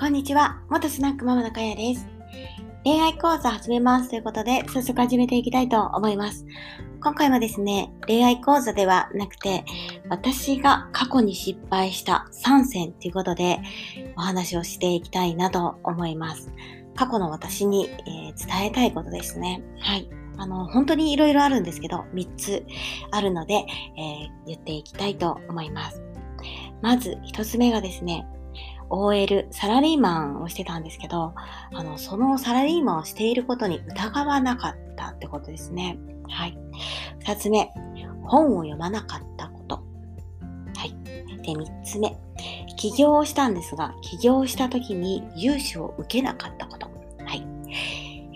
こんにちは。元スナックママのかやです。恋愛講座始めますということで、早速始めていきたいと思います。今回はですね、恋愛講座ではなくて、私が過去に失敗した3選ということで、お話をしていきたいなと思います。過去の私に、えー、伝えたいことですね。はい。あの、本当に色々あるんですけど、3つあるので、えー、言っていきたいと思います。まず、1つ目がですね、OL、サラリーマンをしてたんですけど、あの、そのサラリーマンをしていることに疑わなかったってことですね。はい。二つ目、本を読まなかったこと。はい。で、三つ目、起業をしたんですが、起業した時に融資を受けなかったこと。はい。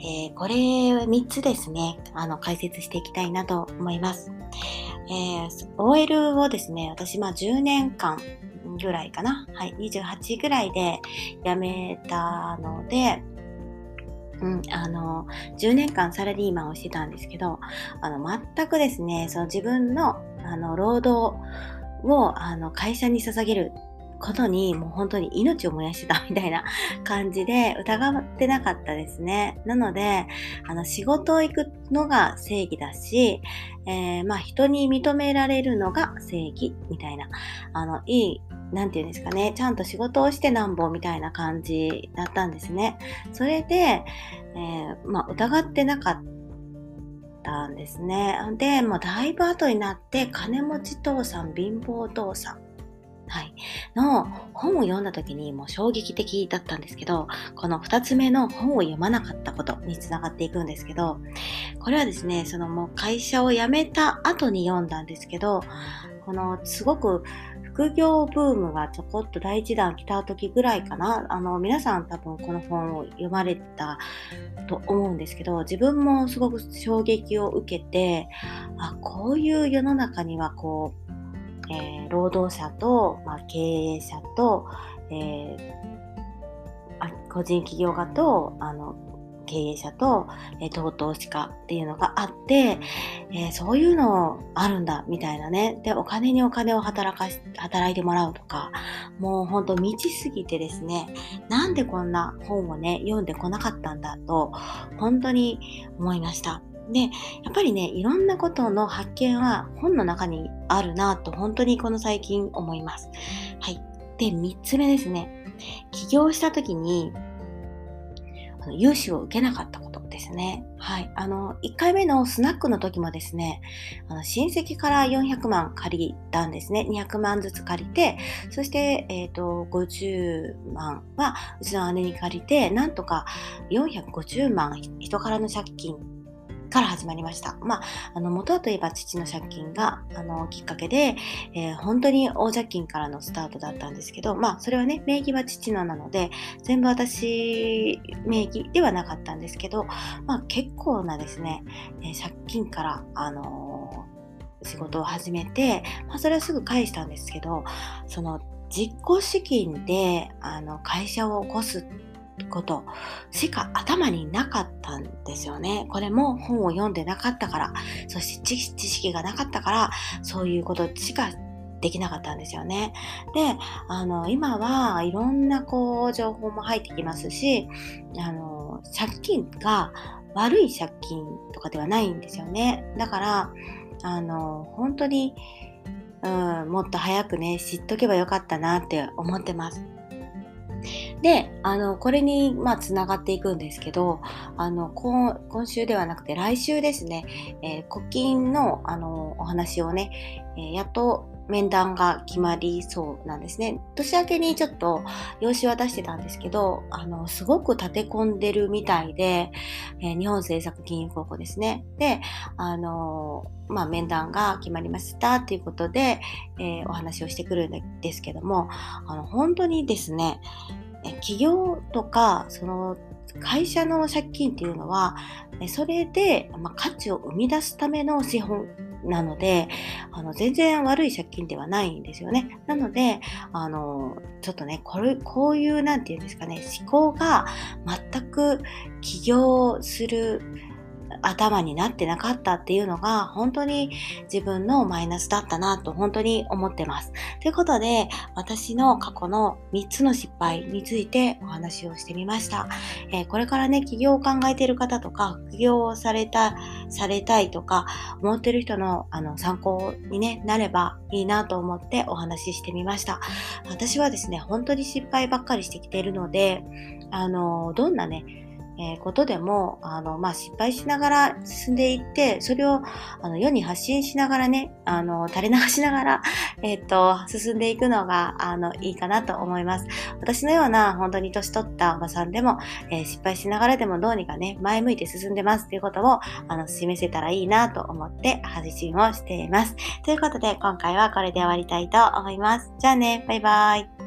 えー、これ3つですね、あの、解説していきたいなと思います。えー、OL をですね、私、まあ10年間ぐらいかな。はい、28ぐらいで辞めたので、うん、あの、10年間サラリーマンをしてたんですけど、あの、全くですね、その自分の、あの、労働を、あの、会社に捧げることにもう本当に命を燃やしてたみたいな 感じで疑ってなかったですね。なので、あの仕事を行くのが正義だし、えー、まあ人に認められるのが正義みたいな、あの、いい、なんていうんですかね、ちゃんと仕事をしてなんぼみたいな感じだったんですね。それで、えー、まあ疑ってなかったたんですね。で、もうだいぶ後になって、金持ち父さん、貧乏父さんはい、の本を読んだ時にもう衝撃的だったんですけど、この2つ目の本を読まなかったことにつながっていくんですけど、これはですね、そのもう会社を辞めた後に読んだんですけど、このすごく副業ブームがちょこっと第一弾来た時ぐらいかな。あの、皆さん多分この本を読まれたと思うんですけど、自分もすごく衝撃を受けて、あ、こういう世の中にはこう、えー、労働者と、まあ、経営者と、えー、個人企業家とあの経営者と、えー、同等しかっていうのがあって、えー、そういうのあるんだみたいなねでお金にお金を働かし働いてもらうとかもうほんと未知すぎてですねなんでこんな本をね読んでこなかったんだと本当に思いました。で、やっぱりね、いろんなことの発見は本の中にあるなと本当にこの最近思います。はい。で、3つ目ですね。起業した時に、融資を受けなかったことですね。はい。あの、1回目のスナックの時もですね、あの親戚から400万借りたんですね。200万ずつ借りて、そして、えっ、ー、と、50万はうちの姉に借りて、なんとか450万人からの借金から始まりました。まあ、あの、元はといえば父の借金が、あの、きっかけで、えー、本当に大借金からのスタートだったんですけど、まあ、それはね、名義は父のなので、全部私名義ではなかったんですけど、まあ、結構なですね、えー、借金から、あのー、仕事を始めて、まあ、それはすぐ返したんですけど、その、実行資金で、あの、会社を起こすってことしか頭になかったんですよね。これも本を読んでなかったから、そして知識がなかったから、そういうことしかできなかったんですよね。で、あの、今はいろんなこう情報も入ってきますし、あの、借金が悪い借金とかではないんですよね。だから、あの、本当に、うん、もっと早くね、知っとけばよかったなって思ってます。で、あの、これに、まあ、つながっていくんですけど、あの、今週ではなくて来週ですね、えー、古今の、あの、お話をね、えー、やっと面談が決まりそうなんですね。年明けにちょっと用紙は出してたんですけど、あの、すごく立て込んでるみたいで、えー、日本政策金融高校ですね。で、あの、まあ、面談が決まりましたっていうことで、えー、お話をしてくるんですけども、あの、本当にですね、企業とか、その会社の借金っていうのは、それで、価値を生み出すための資本なので、あの、全然悪い借金ではないんですよね。なので、あの、ちょっとね、これ、こういう、何て言うんですかね、思考が全く起業する、頭になってなかったっていうのが本当に自分のマイナスだったなと本当に思ってます。ということで私の過去の3つの失敗についてお話をしてみました。えー、これからね起業を考えている方とか起業をされたされたいとか思ってる人のあの参考に、ね、なればいいなと思ってお話ししてみました。私はですね本当に失敗ばっかりしてきているのであのどんなねえ、ことでも、あの、まあ、失敗しながら進んでいって、それを、あの、世に発信しながらね、あの、垂れ流しながら、えっ、と、進んでいくのが、あの、いいかなと思います。私のような、本当に年取ったおばさんでも、えー、失敗しながらでもどうにかね、前向いて進んでますっていうことを、あの、示せたらいいなと思って配信をしています。ということで、今回はこれで終わりたいと思います。じゃあね、バイバイ。